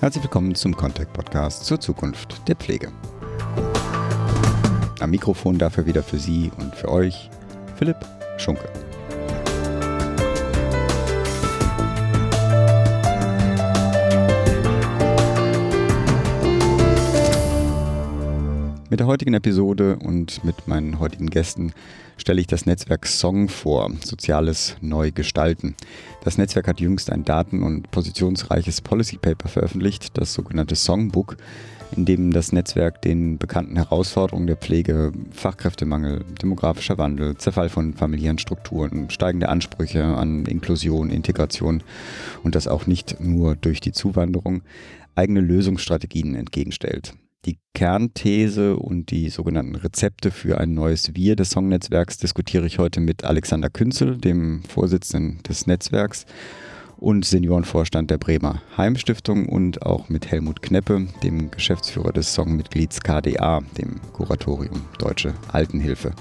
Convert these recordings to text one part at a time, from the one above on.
Herzlich willkommen zum Contact Podcast zur Zukunft der Pflege. Am Mikrofon dafür wieder für Sie und für euch Philipp Schunke. Mit der heutigen Episode und mit meinen heutigen Gästen stelle ich das Netzwerk Song vor, soziales Neugestalten. Das Netzwerk hat jüngst ein daten- und positionsreiches Policy Paper veröffentlicht, das sogenannte Songbook, in dem das Netzwerk den bekannten Herausforderungen der Pflege, Fachkräftemangel, demografischer Wandel, Zerfall von familiären Strukturen, steigende Ansprüche an Inklusion, Integration und das auch nicht nur durch die Zuwanderung, eigene Lösungsstrategien entgegenstellt. Die Kernthese und die sogenannten Rezepte für ein neues Wir des Songnetzwerks diskutiere ich heute mit Alexander Künzel, dem Vorsitzenden des Netzwerks und Seniorenvorstand der Bremer Heimstiftung und auch mit Helmut Kneppe, dem Geschäftsführer des Songmitglieds KDA, dem Kuratorium Deutsche Altenhilfe.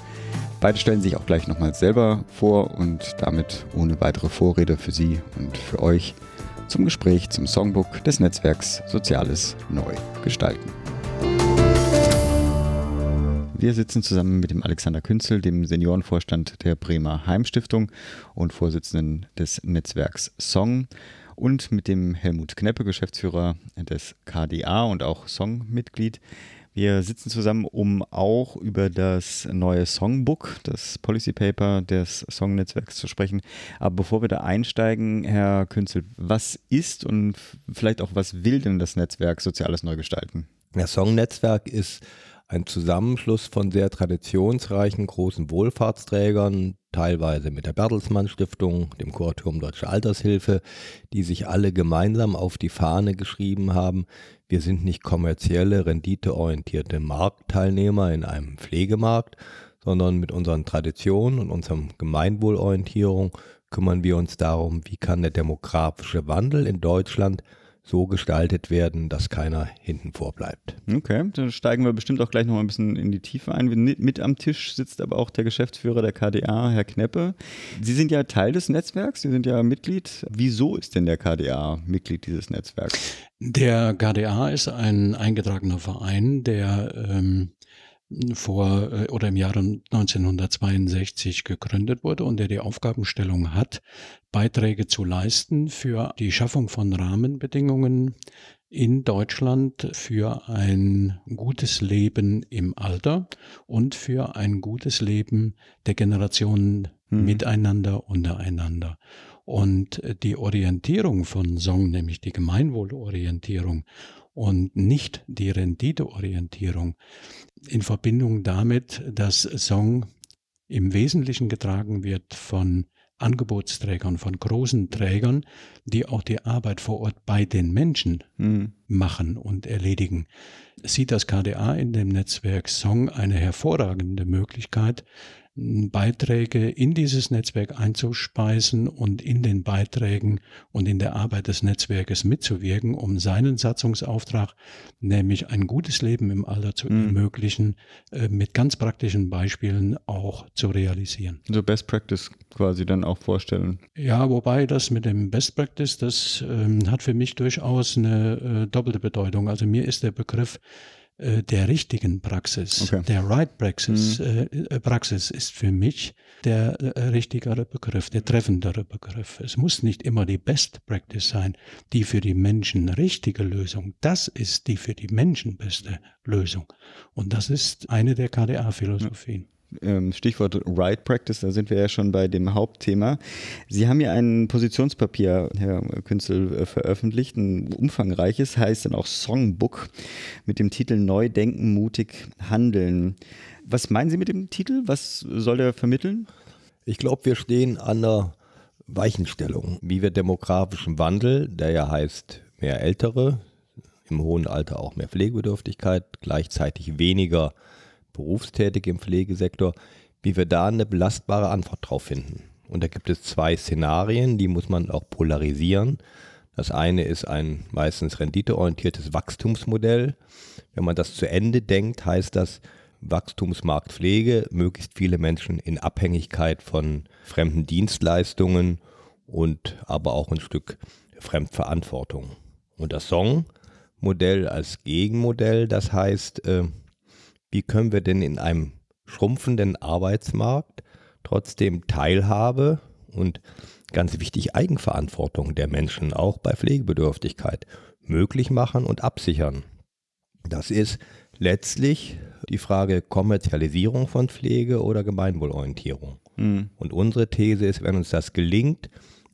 Beide stellen sich auch gleich nochmal selber vor und damit ohne weitere Vorrede für Sie und für euch zum Gespräch zum Songbook des Netzwerks Soziales neu gestalten. Wir sitzen zusammen mit dem Alexander Künzel, dem Seniorenvorstand der Bremer Heimstiftung und Vorsitzenden des Netzwerks Song und mit dem Helmut Kneppe, Geschäftsführer des KDA und auch Song-Mitglied. Wir sitzen zusammen, um auch über das neue Songbook, das Policy Paper des Song-Netzwerks zu sprechen. Aber bevor wir da einsteigen, Herr Künzel, was ist und vielleicht auch was will denn das Netzwerk Soziales Neugestalten? Das Song-Netzwerk ist ein Zusammenschluss von sehr traditionsreichen großen Wohlfahrtsträgern, teilweise mit der Bertelsmann Stiftung, dem Kuratorium Deutsche Altershilfe, die sich alle gemeinsam auf die Fahne geschrieben haben, wir sind nicht kommerzielle, renditeorientierte Marktteilnehmer in einem Pflegemarkt, sondern mit unseren Traditionen und unserem Gemeinwohlorientierung kümmern wir uns darum, wie kann der demografische Wandel in Deutschland so gestaltet werden, dass keiner hinten vorbleibt. Okay, dann steigen wir bestimmt auch gleich noch mal ein bisschen in die Tiefe ein. Mit am Tisch sitzt aber auch der Geschäftsführer der KDA, Herr Kneppe. Sie sind ja Teil des Netzwerks, Sie sind ja Mitglied. Wieso ist denn der KDA Mitglied dieses Netzwerks? Der KDA ist ein eingetragener Verein, der ähm, vor äh, oder im Jahre 1962 gegründet wurde und der die Aufgabenstellung hat, Beiträge zu leisten für die Schaffung von Rahmenbedingungen in Deutschland für ein gutes Leben im Alter und für ein gutes Leben der Generationen hm. miteinander, untereinander. Und die Orientierung von Song, nämlich die Gemeinwohlorientierung und nicht die Renditeorientierung in Verbindung damit, dass Song im Wesentlichen getragen wird von Angebotsträgern, von großen Trägern, die auch die Arbeit vor Ort bei den Menschen mhm. Machen und erledigen, sieht das KDA in dem Netzwerk Song eine hervorragende Möglichkeit, Beiträge in dieses Netzwerk einzuspeisen und in den Beiträgen und in der Arbeit des Netzwerkes mitzuwirken, um seinen Satzungsauftrag, nämlich ein gutes Leben im Alter zu mhm. ermöglichen, äh, mit ganz praktischen Beispielen auch zu realisieren. So Best Practice quasi dann auch vorstellen. Ja, wobei das mit dem Best Practice, das ähm, hat für mich durchaus eine äh, doppelte Bedeutung. Also mir ist der Begriff äh, der richtigen Praxis, okay. der Right Praxis, mhm. äh, äh Praxis ist für mich der äh, richtigere Begriff, der treffendere Begriff. Es muss nicht immer die Best Practice sein, die für die Menschen richtige Lösung. Das ist die für die Menschen beste Lösung. Und das ist eine der KDA-Philosophien. Ähm, Stichwort Right Practice, da sind wir ja schon bei dem Hauptthema. Sie haben ja ein Positionspapier, Herr Künzel, äh, veröffentlicht, ein umfangreiches, heißt dann auch Songbook mit dem Titel Neu denken, mutig handeln. Was meinen Sie mit dem Titel? Was soll der vermitteln? Ich glaube, wir stehen an der Weichenstellung, wie wir demografischen Wandel, der ja heißt mehr Ältere, im hohen Alter auch mehr Pflegebedürftigkeit, gleichzeitig weniger berufstätig im Pflegesektor, wie wir da eine belastbare Antwort drauf finden. Und da gibt es zwei Szenarien, die muss man auch polarisieren. Das eine ist ein meistens renditeorientiertes Wachstumsmodell. Wenn man das zu Ende denkt, heißt das Wachstumsmarktpflege, möglichst viele Menschen in Abhängigkeit von fremden Dienstleistungen und aber auch ein Stück Fremdverantwortung. Und das Song Modell als Gegenmodell. Das heißt, äh, wie können wir denn in einem schrumpfenden Arbeitsmarkt trotzdem Teilhabe und ganz wichtig Eigenverantwortung der Menschen auch bei Pflegebedürftigkeit möglich machen und absichern. Das ist letztlich die Frage Kommerzialisierung von Pflege oder Gemeinwohlorientierung. Mhm. Und unsere These ist, wenn uns das gelingt,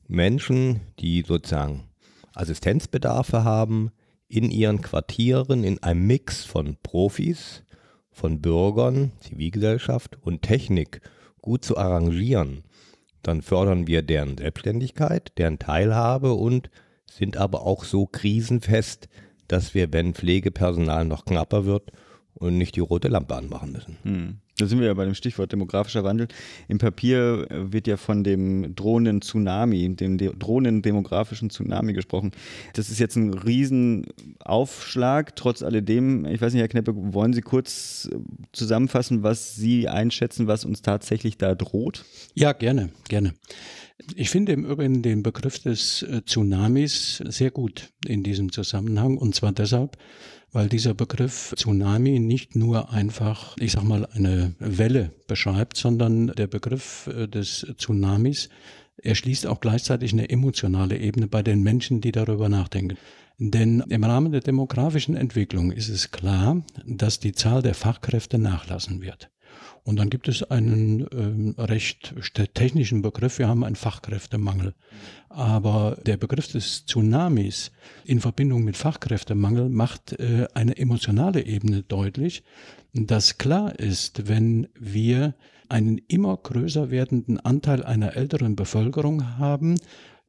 Menschen, die sozusagen Assistenzbedarfe haben, in ihren Quartieren in einem Mix von Profis, von Bürgern, Zivilgesellschaft und Technik gut zu arrangieren, dann fördern wir deren Selbstständigkeit, deren Teilhabe und sind aber auch so krisenfest, dass wir, wenn Pflegepersonal noch knapper wird, und nicht die rote Lampe anmachen müssen. Hm. Da sind wir ja bei dem Stichwort demografischer Wandel. Im Papier wird ja von dem drohenden Tsunami, dem de drohenden demografischen Tsunami gesprochen. Das ist jetzt ein Riesenaufschlag. Trotz alledem, ich weiß nicht, Herr Kneppe, wollen Sie kurz zusammenfassen, was Sie einschätzen, was uns tatsächlich da droht? Ja, gerne, gerne. Ich finde im Übrigen den Begriff des äh, Tsunamis sehr gut in diesem Zusammenhang und zwar deshalb, weil dieser Begriff Tsunami nicht nur einfach, ich sag mal, eine Welle beschreibt, sondern der Begriff äh, des Tsunamis erschließt auch gleichzeitig eine emotionale Ebene bei den Menschen, die darüber nachdenken. Denn im Rahmen der demografischen Entwicklung ist es klar, dass die Zahl der Fachkräfte nachlassen wird. Und dann gibt es einen ähm, recht technischen Begriff, wir haben einen Fachkräftemangel. Aber der Begriff des Tsunamis in Verbindung mit Fachkräftemangel macht äh, eine emotionale Ebene deutlich, dass klar ist, wenn wir einen immer größer werdenden Anteil einer älteren Bevölkerung haben,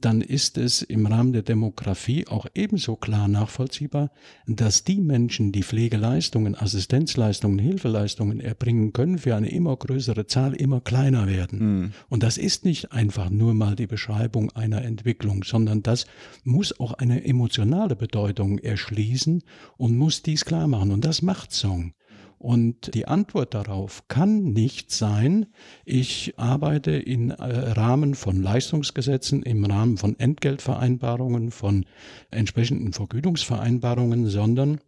dann ist es im Rahmen der Demografie auch ebenso klar nachvollziehbar, dass die Menschen, die Pflegeleistungen, Assistenzleistungen, Hilfeleistungen erbringen können, für eine immer größere Zahl immer kleiner werden. Mhm. Und das ist nicht einfach nur mal die Beschreibung einer Entwicklung, sondern das muss auch eine emotionale Bedeutung erschließen und muss dies klar machen. Und das macht Song. Und die Antwort darauf kann nicht sein, ich arbeite im äh, Rahmen von Leistungsgesetzen, im Rahmen von Entgeltvereinbarungen, von entsprechenden Vergütungsvereinbarungen, sondern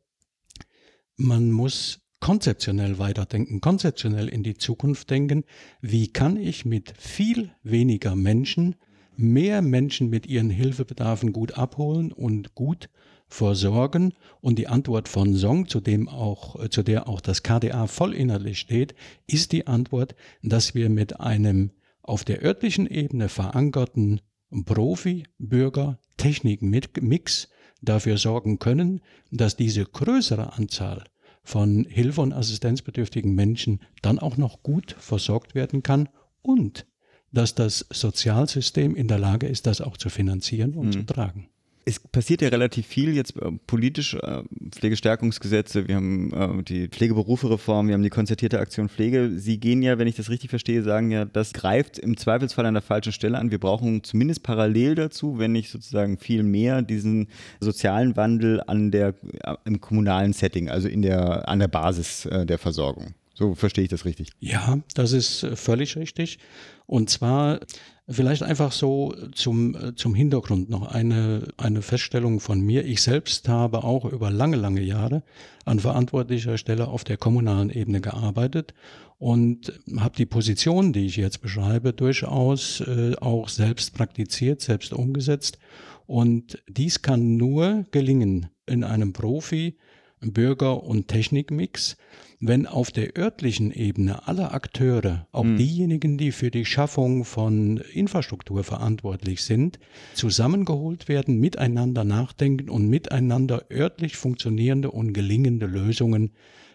man muss konzeptionell weiterdenken, konzeptionell in die Zukunft denken. Wie kann ich mit viel weniger Menschen mehr Menschen mit ihren Hilfebedarfen gut abholen und gut versorgen? Und die Antwort von Song, zu, dem auch, äh, zu der auch das KDA voll innerlich steht, ist die Antwort, dass wir mit einem auf der örtlichen Ebene verankerten Profi-Bürger-Technik-Mix dafür sorgen können, dass diese größere Anzahl von Hilfe- und assistenzbedürftigen Menschen dann auch noch gut versorgt werden kann und dass das Sozialsystem in der Lage ist, das auch zu finanzieren und mhm. zu tragen es passiert ja relativ viel jetzt äh, politisch, äh, Pflegestärkungsgesetze, wir haben äh, die Pflegeberufereform, wir haben die konzertierte Aktion Pflege. Sie gehen ja, wenn ich das richtig verstehe, sagen ja, das greift im Zweifelsfall an der falschen Stelle an. Wir brauchen zumindest parallel dazu, wenn nicht sozusagen viel mehr, diesen sozialen Wandel an der, äh, im kommunalen Setting, also in der, an der Basis äh, der Versorgung. So verstehe ich das richtig. Ja, das ist äh, völlig richtig. Und zwar Vielleicht einfach so zum, zum Hintergrund noch eine, eine Feststellung von mir. Ich selbst habe auch über lange, lange Jahre an verantwortlicher Stelle auf der kommunalen Ebene gearbeitet und habe die Position, die ich jetzt beschreibe, durchaus äh, auch selbst praktiziert, selbst umgesetzt. Und dies kann nur gelingen in einem Profi, Bürger- und Technikmix, wenn auf der örtlichen Ebene alle Akteure, auch mhm. diejenigen, die für die Schaffung von Infrastruktur verantwortlich sind, zusammengeholt werden, miteinander nachdenken und miteinander örtlich funktionierende und gelingende Lösungen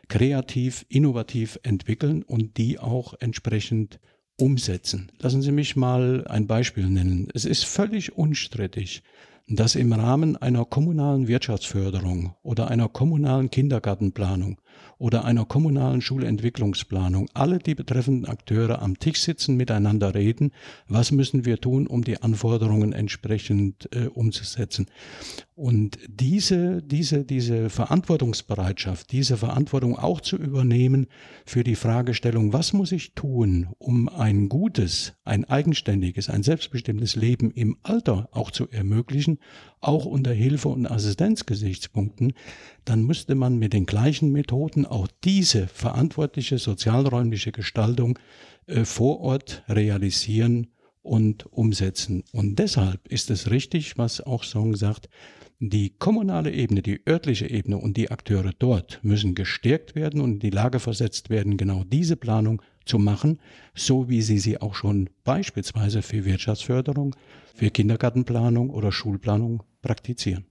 kreativ, innovativ entwickeln und die auch entsprechend umsetzen. Lassen Sie mich mal ein Beispiel nennen. Es ist völlig unstrittig, dass im Rahmen einer kommunalen Wirtschaftsförderung oder einer kommunalen Kindergartenplanung oder einer kommunalen Schulentwicklungsplanung alle die betreffenden Akteure am Tisch sitzen, miteinander reden, was müssen wir tun, um die Anforderungen entsprechend äh, umzusetzen. Und diese, diese, diese Verantwortungsbereitschaft, diese Verantwortung auch zu übernehmen für die Fragestellung, was muss ich tun, um ein gutes, ein eigenständiges, ein selbstbestimmtes Leben im Alter auch zu ermöglichen, auch unter Hilfe- und Assistenzgesichtspunkten, dann müsste man mit den gleichen Methoden auch diese verantwortliche sozialräumliche Gestaltung äh, vor Ort realisieren und umsetzen. Und deshalb ist es richtig, was auch Song sagt, die kommunale Ebene, die örtliche Ebene und die Akteure dort müssen gestärkt werden und in die Lage versetzt werden, genau diese Planung zu machen, so wie sie sie auch schon beispielsweise für Wirtschaftsförderung, für Kindergartenplanung oder Schulplanung praktizieren.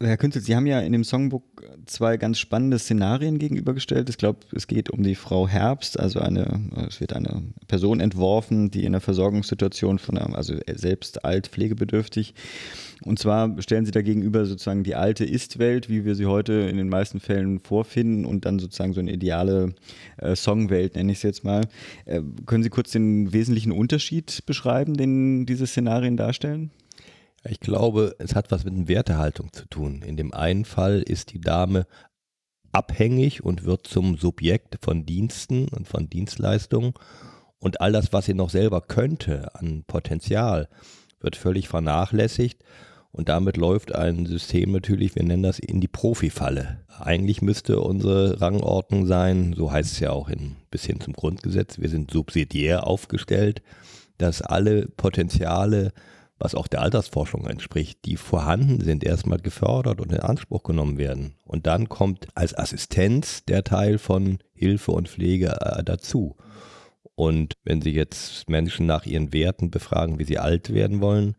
Herr Künzel, Sie haben ja in dem Songbook zwei ganz spannende Szenarien gegenübergestellt. Ich glaube, es geht um die Frau Herbst, also eine, es wird eine Person entworfen, die in einer Versorgungssituation von einem, also selbst alt, pflegebedürftig. Und zwar stellen Sie da gegenüber sozusagen die alte Ist-Welt, wie wir sie heute in den meisten Fällen vorfinden, und dann sozusagen so eine ideale äh, Songwelt, nenne ich es jetzt mal. Äh, können Sie kurz den wesentlichen Unterschied beschreiben, den diese Szenarien darstellen? Ich glaube, es hat was mit einer Wertehaltung zu tun. In dem einen Fall ist die Dame abhängig und wird zum Subjekt von Diensten und von Dienstleistungen. Und all das, was sie noch selber könnte an Potenzial, wird völlig vernachlässigt. Und damit läuft ein System natürlich, wir nennen das in die Profifalle. Eigentlich müsste unsere Rangordnung sein, so heißt es ja auch in, bis hin zum Grundgesetz, wir sind subsidiär aufgestellt, dass alle Potenziale was auch der Altersforschung entspricht, die vorhanden sind, erstmal gefördert und in Anspruch genommen werden. Und dann kommt als Assistenz der Teil von Hilfe und Pflege äh, dazu. Und wenn Sie jetzt Menschen nach ihren Werten befragen, wie sie alt werden wollen,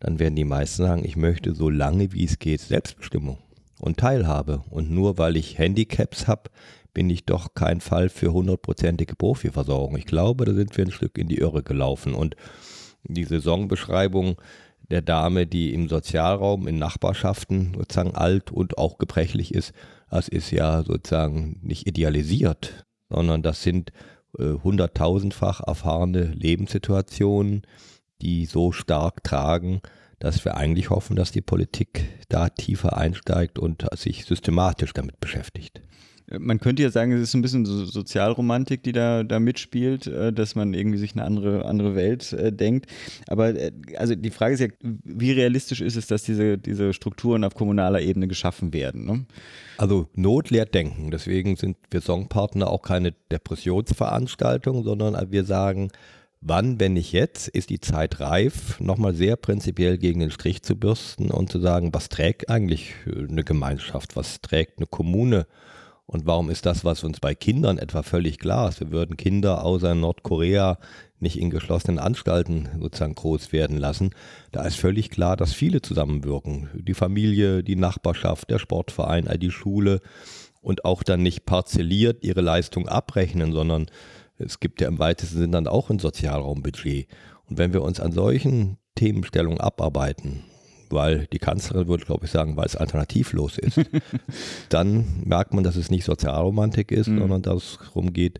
dann werden die meisten sagen, ich möchte so lange wie es geht Selbstbestimmung und Teilhabe. Und nur weil ich Handicaps habe, bin ich doch kein Fall für hundertprozentige Profiversorgung. Ich glaube, da sind wir ein Stück in die Irre gelaufen. Und die Saisonbeschreibung der Dame, die im Sozialraum in Nachbarschaften sozusagen alt und auch gebrechlich ist, das ist ja sozusagen nicht idealisiert, sondern das sind äh, hunderttausendfach erfahrene Lebenssituationen, die so stark tragen, dass wir eigentlich hoffen, dass die Politik da tiefer einsteigt und sich systematisch damit beschäftigt. Man könnte ja sagen, es ist ein bisschen so Sozialromantik, die da, da mitspielt, äh, dass man irgendwie sich eine andere, andere Welt äh, denkt. Aber äh, also die Frage ist ja, wie realistisch ist es, dass diese, diese Strukturen auf kommunaler Ebene geschaffen werden? Ne? Also Not lehrt denken. Deswegen sind wir Songpartner auch keine Depressionsveranstaltung, sondern wir sagen, wann, wenn nicht jetzt, ist die Zeit reif, nochmal sehr prinzipiell gegen den Strich zu bürsten und zu sagen, was trägt eigentlich eine Gemeinschaft, was trägt eine Kommune? Und warum ist das, was uns bei Kindern etwa völlig klar ist? Wir würden Kinder außer Nordkorea nicht in geschlossenen Anstalten sozusagen groß werden lassen. Da ist völlig klar, dass viele zusammenwirken. Die Familie, die Nachbarschaft, der Sportverein, die Schule und auch dann nicht parzelliert ihre Leistung abrechnen, sondern es gibt ja im weitesten Sinne dann auch ein Sozialraumbudget. Und wenn wir uns an solchen Themenstellungen abarbeiten, weil die Kanzlerin würde, glaube ich, sagen, weil es alternativlos ist. Dann merkt man, dass es nicht Sozialromantik ist, mhm. sondern dass es darum geht,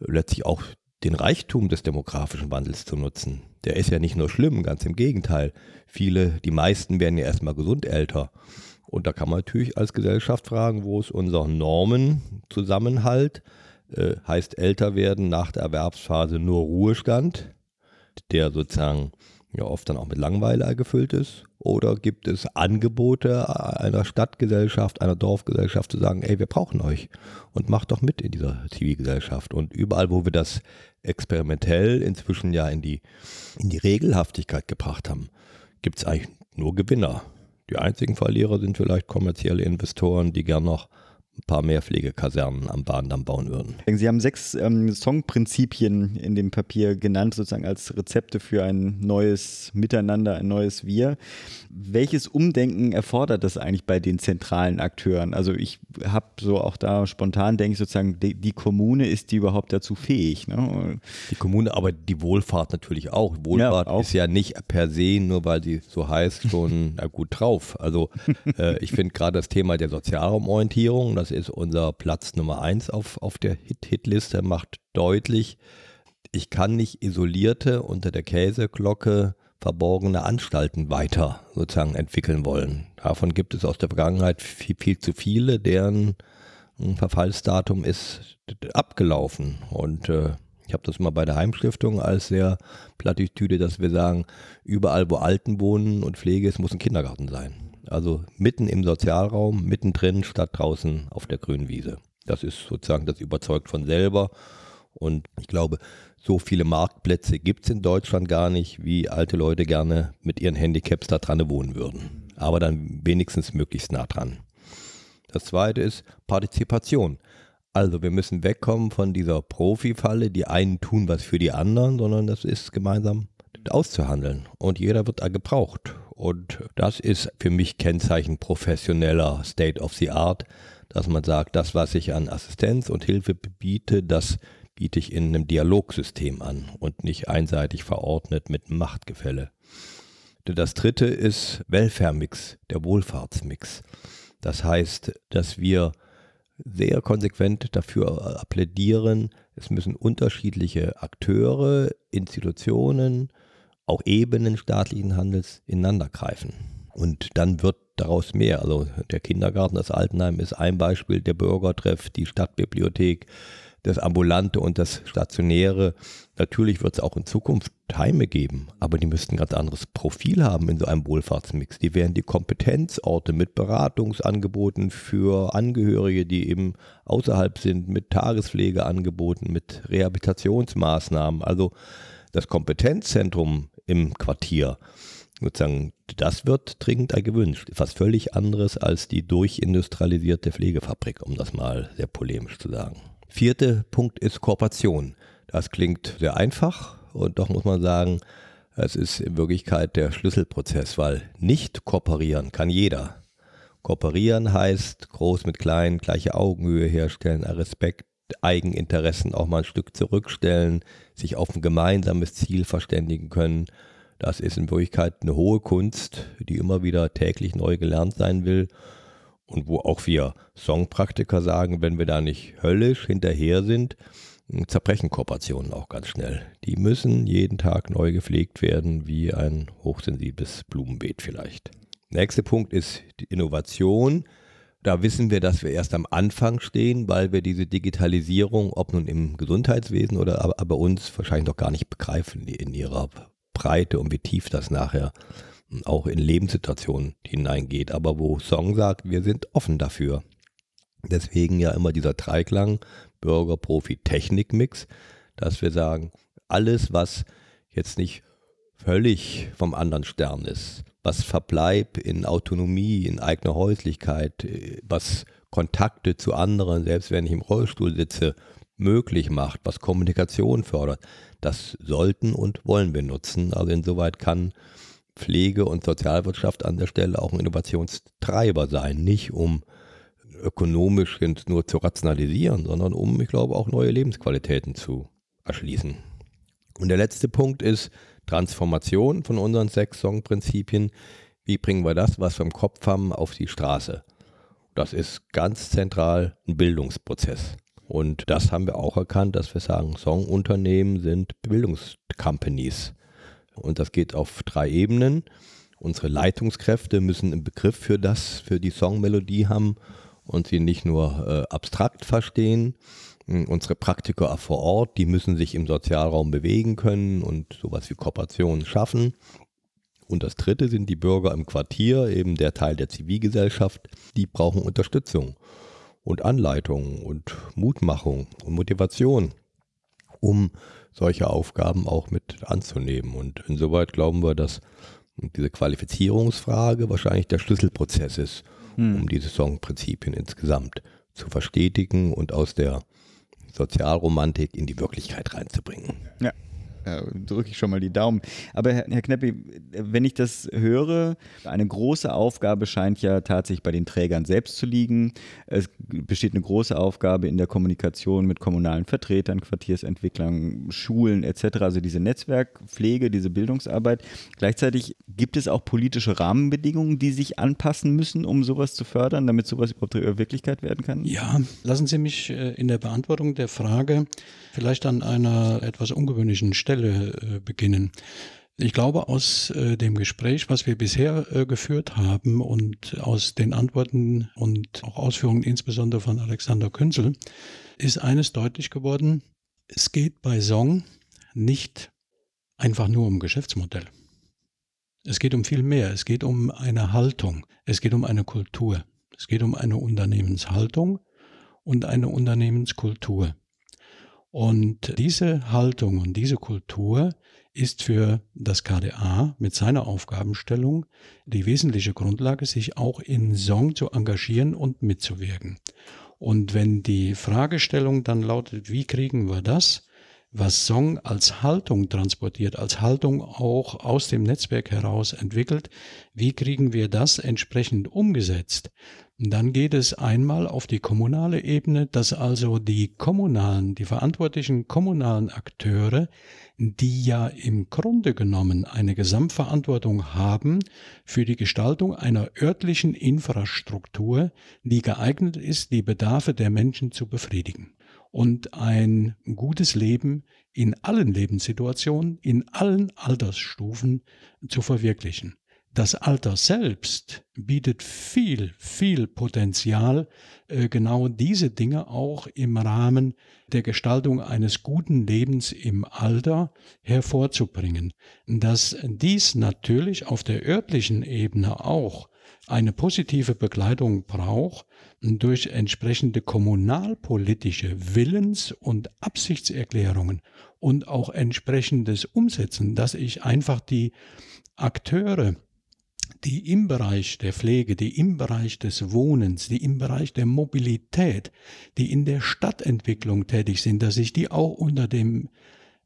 letztlich auch den Reichtum des demografischen Wandels zu nutzen. Der ist ja nicht nur schlimm, ganz im Gegenteil. Viele, die meisten werden ja erstmal gesund älter. Und da kann man natürlich als Gesellschaft fragen, wo ist unser Normenzusammenhalt? Äh, heißt älter werden nach der Erwerbsphase nur Ruhestand, der sozusagen ja oft dann auch mit Langweile gefüllt ist? Oder gibt es Angebote einer Stadtgesellschaft, einer Dorfgesellschaft zu sagen, ey, wir brauchen euch und macht doch mit in dieser Zivilgesellschaft. Und überall, wo wir das experimentell inzwischen ja in die, in die Regelhaftigkeit gebracht haben, gibt es eigentlich nur Gewinner. Die einzigen Verlierer sind vielleicht kommerzielle Investoren, die gern noch ein paar mehr Pflegekasernen am Bahndamm bauen würden. Sie haben sechs ähm, Songprinzipien in dem Papier genannt, sozusagen als Rezepte für ein neues Miteinander, ein neues Wir. Welches Umdenken erfordert das eigentlich bei den zentralen Akteuren? Also ich habe so auch da spontan denke ich sozusagen, die, die, Kommune ist die überhaupt dazu fähig? Ne? Die Kommune, aber die Wohlfahrt natürlich auch. Wohlfahrt ja, auch. ist ja nicht per se, nur weil sie so heißt, schon na gut drauf. Also äh, ich finde gerade das Thema der Sozialraumorientierung, das ist unser Platz Nummer eins auf, auf der Hit-Hit-Liste, macht deutlich, ich kann nicht isolierte unter der Käseglocke verborgene Anstalten weiter sozusagen entwickeln wollen. Davon gibt es aus der Vergangenheit viel, viel zu viele, deren hm, Verfallsdatum ist abgelaufen. Und äh, Ich habe das mal bei der Heimstiftung als sehr Plattitüde, dass wir sagen, überall wo Alten wohnen und Pflege ist, muss ein Kindergarten sein. Also mitten im Sozialraum, mittendrin statt draußen auf der grünen Wiese. Das ist sozusagen, das überzeugt von selber. Und ich glaube, so viele Marktplätze gibt es in Deutschland gar nicht, wie alte Leute gerne mit ihren Handicaps da dran wohnen würden. Aber dann wenigstens möglichst nah dran. Das zweite ist Partizipation. Also wir müssen wegkommen von dieser Profi-Falle, die einen tun was für die anderen, sondern das ist gemeinsam auszuhandeln. Und jeder wird da gebraucht. Und das ist für mich Kennzeichen professioneller State of the Art, dass man sagt, das, was ich an Assistenz und Hilfe biete, das biete ich in einem Dialogsystem an und nicht einseitig verordnet mit Machtgefälle. Das dritte ist Welfare-Mix, der Wohlfahrtsmix. Das heißt, dass wir sehr konsequent dafür plädieren, es müssen unterschiedliche Akteure, Institutionen, auch Ebenen staatlichen Handels ineinander greifen. Und dann wird daraus mehr. Also der Kindergarten, das Altenheim ist ein Beispiel, der Bürgertreff, die Stadtbibliothek, das Ambulante und das Stationäre. Natürlich wird es auch in Zukunft Heime geben, aber die müssten ein ganz anderes Profil haben in so einem Wohlfahrtsmix. Die wären die Kompetenzorte mit Beratungsangeboten für Angehörige, die eben außerhalb sind, mit Tagespflegeangeboten, mit Rehabilitationsmaßnahmen. Also das Kompetenzzentrum im Quartier, sozusagen, das wird dringend gewünscht. Was völlig anderes als die durchindustrialisierte Pflegefabrik, um das mal sehr polemisch zu sagen. Vierter Punkt ist Kooperation. Das klingt sehr einfach und doch muss man sagen, es ist in Wirklichkeit der Schlüsselprozess, weil nicht kooperieren kann jeder. Kooperieren heißt groß mit klein, gleiche Augenhöhe herstellen, Respekt, Eigeninteressen auch mal ein Stück zurückstellen, sich auf ein gemeinsames Ziel verständigen können. Das ist in Wirklichkeit eine hohe Kunst, die immer wieder täglich neu gelernt sein will und wo auch wir Songpraktiker sagen, wenn wir da nicht höllisch hinterher sind, zerbrechen Kooperationen auch ganz schnell. Die müssen jeden Tag neu gepflegt werden, wie ein hochsensibles Blumenbeet vielleicht. Nächster Punkt ist die Innovation. Da wissen wir, dass wir erst am Anfang stehen, weil wir diese Digitalisierung, ob nun im Gesundheitswesen oder bei uns, wahrscheinlich noch gar nicht begreifen in ihrer Breite und wie tief das nachher auch in Lebenssituationen hineingeht, aber wo Song sagt, wir sind offen dafür. Deswegen ja immer dieser Dreiklang Bürger, Profi, Technik-Mix, dass wir sagen, alles, was jetzt nicht völlig vom anderen Stern ist, was Verbleib in Autonomie, in eigener Häuslichkeit, was Kontakte zu anderen, selbst wenn ich im Rollstuhl sitze, möglich macht, was Kommunikation fördert, das sollten und wollen wir nutzen. Also insoweit kann Pflege und Sozialwirtschaft an der Stelle auch ein Innovationstreiber sein, nicht um ökonomisch nur zu rationalisieren, sondern um, ich glaube, auch neue Lebensqualitäten zu erschließen. Und der letzte Punkt ist Transformation von unseren sechs Song-Prinzipien. Wie bringen wir das, was wir im Kopf haben, auf die Straße? Das ist ganz zentral ein Bildungsprozess. Und das haben wir auch erkannt, dass wir sagen, Songunternehmen sind Bildungscompanies. Und das geht auf drei Ebenen. Unsere Leitungskräfte müssen einen Begriff für das, für die Songmelodie haben und sie nicht nur äh, abstrakt verstehen. Hm, unsere Praktiker vor Ort, die müssen sich im Sozialraum bewegen können und sowas wie Kooperationen schaffen. Und das dritte sind die Bürger im Quartier, eben der Teil der Zivilgesellschaft, die brauchen Unterstützung und Anleitung und Mutmachung und Motivation, um solche Aufgaben auch mit anzunehmen. Und insoweit glauben wir, dass diese Qualifizierungsfrage wahrscheinlich der Schlüsselprozess ist, hm. um diese Songprinzipien insgesamt zu verstetigen und aus der Sozialromantik in die Wirklichkeit reinzubringen. Ja drücke ich schon mal die Daumen. Aber Herr, Herr Kneppi, wenn ich das höre, eine große Aufgabe scheint ja tatsächlich bei den Trägern selbst zu liegen. Es besteht eine große Aufgabe in der Kommunikation mit kommunalen Vertretern, Quartiersentwicklern, Schulen etc. Also diese Netzwerkpflege, diese Bildungsarbeit. Gleichzeitig gibt es auch politische Rahmenbedingungen, die sich anpassen müssen, um sowas zu fördern, damit sowas überhaupt Wirklichkeit werden kann? Ja, lassen Sie mich äh, in der Beantwortung der Frage vielleicht an einer etwas ungewöhnlichen Stelle äh, beginnen. Ich glaube, aus äh, dem Gespräch, was wir bisher äh, geführt haben und aus den Antworten und auch Ausführungen insbesondere von Alexander Künzel, ist eines deutlich geworden. Es geht bei Song nicht einfach nur um Geschäftsmodell. Es geht um viel mehr. Es geht um eine Haltung. Es geht um eine Kultur. Es geht um eine Unternehmenshaltung und eine Unternehmenskultur. Und diese Haltung und diese Kultur ist für das KDA mit seiner Aufgabenstellung die wesentliche Grundlage, sich auch in Song zu engagieren und mitzuwirken. Und wenn die Fragestellung dann lautet, wie kriegen wir das, was Song als Haltung transportiert, als Haltung auch aus dem Netzwerk heraus entwickelt, wie kriegen wir das entsprechend umgesetzt? Dann geht es einmal auf die kommunale Ebene, dass also die kommunalen, die verantwortlichen kommunalen Akteure, die ja im Grunde genommen eine Gesamtverantwortung haben für die Gestaltung einer örtlichen Infrastruktur, die geeignet ist, die Bedarfe der Menschen zu befriedigen und ein gutes Leben in allen Lebenssituationen, in allen Altersstufen zu verwirklichen. Das Alter selbst bietet viel, viel Potenzial, äh, genau diese Dinge auch im Rahmen der Gestaltung eines guten Lebens im Alter hervorzubringen. Dass dies natürlich auf der örtlichen Ebene auch eine positive Begleitung braucht durch entsprechende kommunalpolitische Willens- und Absichtserklärungen und auch entsprechendes Umsetzen, dass ich einfach die Akteure, die im Bereich der Pflege, die im Bereich des Wohnens, die im Bereich der Mobilität, die in der Stadtentwicklung tätig sind, dass ich die auch unter dem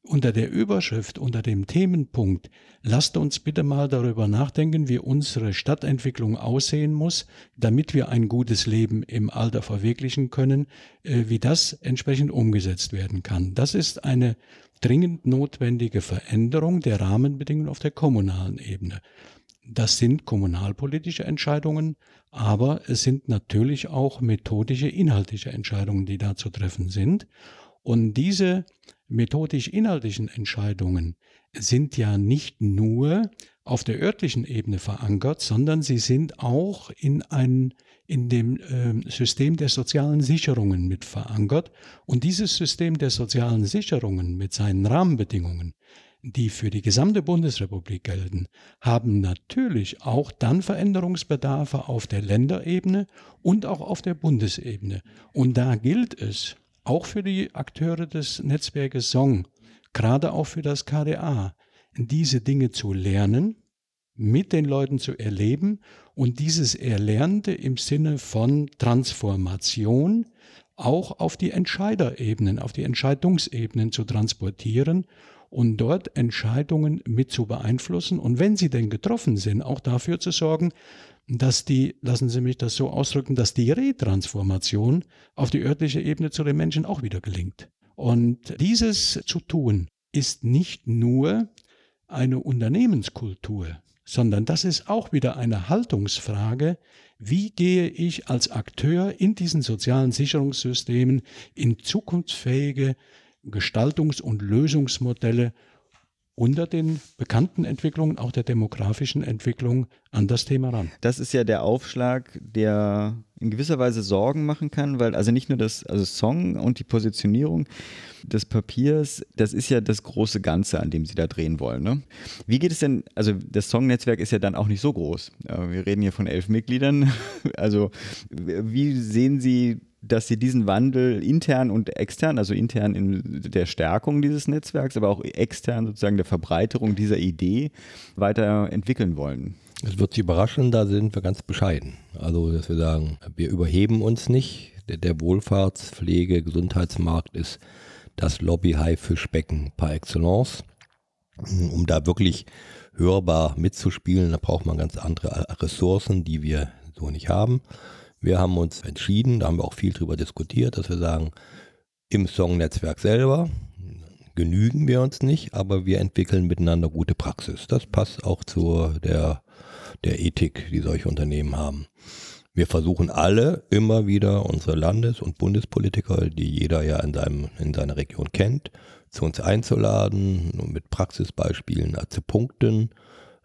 unter der Überschrift, unter dem Themenpunkt, lasst uns bitte mal darüber nachdenken, wie unsere Stadtentwicklung aussehen muss, damit wir ein gutes Leben im Alter verwirklichen können, äh, wie das entsprechend umgesetzt werden kann. Das ist eine dringend notwendige Veränderung der Rahmenbedingungen auf der kommunalen Ebene. Das sind kommunalpolitische Entscheidungen, aber es sind natürlich auch methodische, inhaltliche Entscheidungen, die da zu treffen sind. Und diese methodisch-inhaltlichen Entscheidungen sind ja nicht nur auf der örtlichen Ebene verankert, sondern sie sind auch in, ein, in dem äh, System der sozialen Sicherungen mit verankert. Und dieses System der sozialen Sicherungen mit seinen Rahmenbedingungen, die für die gesamte Bundesrepublik gelten, haben natürlich auch dann Veränderungsbedarfe auf der Länderebene und auch auf der Bundesebene. Und da gilt es, auch für die Akteure des Netzwerkes Song, gerade auch für das KDA, diese Dinge zu lernen, mit den Leuten zu erleben und dieses Erlernte im Sinne von Transformation auch auf die Entscheiderebenen, auf die Entscheidungsebenen zu transportieren und dort Entscheidungen mit zu beeinflussen. Und wenn sie denn getroffen sind, auch dafür zu sorgen, dass die, lassen Sie mich das so ausdrücken, dass die Retransformation auf die örtliche Ebene zu den Menschen auch wieder gelingt. Und dieses zu tun ist nicht nur eine Unternehmenskultur, sondern das ist auch wieder eine Haltungsfrage, wie gehe ich als Akteur in diesen sozialen Sicherungssystemen in zukunftsfähige Gestaltungs- und Lösungsmodelle unter den bekannten Entwicklungen, auch der demografischen Entwicklung, an das Thema ran. Das ist ja der Aufschlag, der in gewisser Weise Sorgen machen kann, weil also nicht nur das also Song und die Positionierung des Papiers, das ist ja das große Ganze, an dem Sie da drehen wollen. Ne? Wie geht es denn, also das Song-Netzwerk ist ja dann auch nicht so groß. Wir reden hier von elf Mitgliedern. Also wie sehen Sie dass sie diesen Wandel intern und extern, also intern in der Stärkung dieses Netzwerks, aber auch extern sozusagen der Verbreiterung dieser Idee weiterentwickeln wollen. Es wird Sie überraschen, da sind wir ganz bescheiden. Also, dass wir sagen, wir überheben uns nicht. Der, der Wohlfahrtspflege, Gesundheitsmarkt ist das Lobby-Haifischbecken par excellence. Um da wirklich hörbar mitzuspielen, da braucht man ganz andere Ressourcen, die wir so nicht haben. Wir haben uns entschieden, da haben wir auch viel drüber diskutiert, dass wir sagen, im Song-Netzwerk selber genügen wir uns nicht, aber wir entwickeln miteinander gute Praxis. Das passt auch zu der, der Ethik, die solche Unternehmen haben. Wir versuchen alle immer wieder unsere Landes- und Bundespolitiker, die jeder ja in, seinem, in seiner Region kennt, zu uns einzuladen mit Praxisbeispielen zu punkten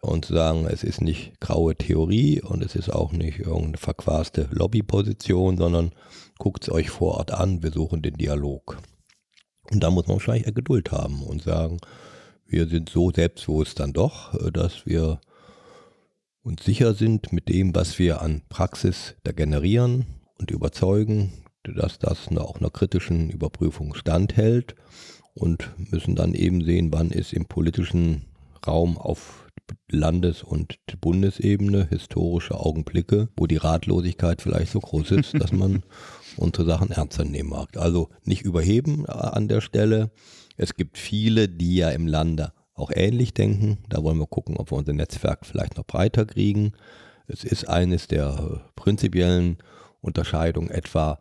und sagen, es ist nicht graue Theorie und es ist auch nicht irgendeine verquaste Lobbyposition, sondern guckt es euch vor Ort an, wir suchen den Dialog. Und da muss man wahrscheinlich Geduld haben und sagen, wir sind so selbstbewusst dann doch, äh, dass wir uns sicher sind mit dem, was wir an Praxis da generieren und überzeugen, dass das auch einer kritischen Überprüfung standhält und müssen dann eben sehen, wann ist im politischen Raum auf Landes- und Bundesebene historische Augenblicke, wo die Ratlosigkeit vielleicht so groß ist, dass man unsere Sachen ernster nehmen mag. Also nicht überheben an der Stelle. Es gibt viele, die ja im Lande auch ähnlich denken. Da wollen wir gucken, ob wir unser Netzwerk vielleicht noch breiter kriegen. Es ist eines der prinzipiellen Unterscheidungen etwa,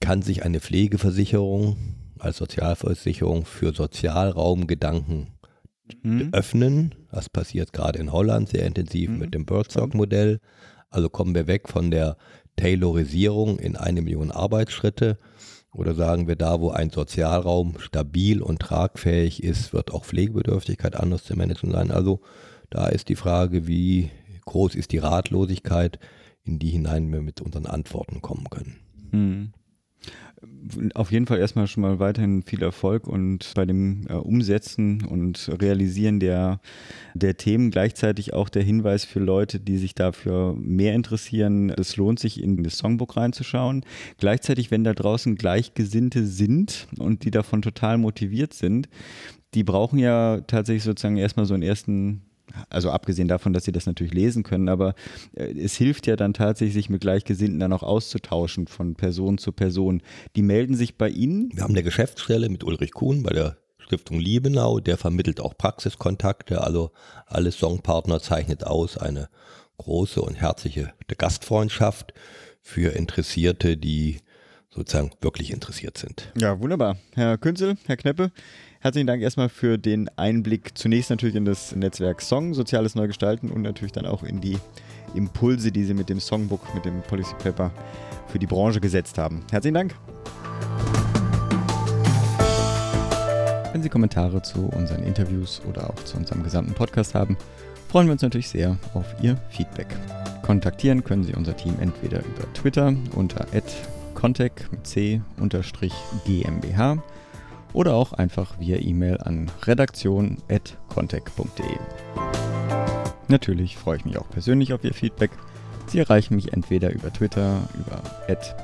kann sich eine Pflegeversicherung als Sozialversicherung für Sozialraumgedanken mhm. öffnen. Das passiert gerade in Holland sehr intensiv mhm. mit dem Birdstock-Modell. Also kommen wir weg von der Taylorisierung in eine Million Arbeitsschritte. Oder sagen wir, da wo ein Sozialraum stabil und tragfähig ist, wird auch Pflegebedürftigkeit anders zu managen sein. Also da ist die Frage, wie groß ist die Ratlosigkeit, in die hinein wir mit unseren Antworten kommen können. Mhm auf jeden Fall erstmal schon mal weiterhin viel Erfolg und bei dem äh, Umsetzen und Realisieren der, der Themen gleichzeitig auch der Hinweis für Leute, die sich dafür mehr interessieren. Es lohnt sich, in das Songbook reinzuschauen. Gleichzeitig, wenn da draußen Gleichgesinnte sind und die davon total motiviert sind, die brauchen ja tatsächlich sozusagen erstmal so einen ersten also abgesehen davon, dass sie das natürlich lesen können, aber äh, es hilft ja dann tatsächlich, sich mit Gleichgesinnten dann auch auszutauschen von Person zu Person. Die melden sich bei Ihnen? Wir haben eine Geschäftsstelle mit Ulrich Kuhn bei der Stiftung Liebenau, der vermittelt auch Praxiskontakte, also alle Songpartner zeichnet aus eine große und herzliche Gastfreundschaft für Interessierte, die sozusagen wirklich interessiert sind. Ja, wunderbar. Herr Künzel, Herr Kneppe, Herzlichen Dank erstmal für den Einblick zunächst natürlich in das Netzwerk Song, soziales Neugestalten und natürlich dann auch in die Impulse, die Sie mit dem Songbook, mit dem Policy Paper für die Branche gesetzt haben. Herzlichen Dank. Wenn Sie Kommentare zu unseren Interviews oder auch zu unserem gesamten Podcast haben, freuen wir uns natürlich sehr auf Ihr Feedback. Kontaktieren können Sie unser Team entweder über Twitter unter contact mit c GmbH oder auch einfach via E-Mail an redaktion.contact.de. Natürlich freue ich mich auch persönlich auf Ihr Feedback. Sie erreichen mich entweder über Twitter über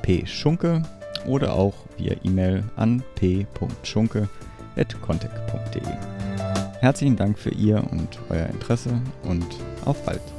@pschunke oder auch via E-Mail an p.schunke@contact.de. Herzlichen Dank für Ihr und euer Interesse und auf bald.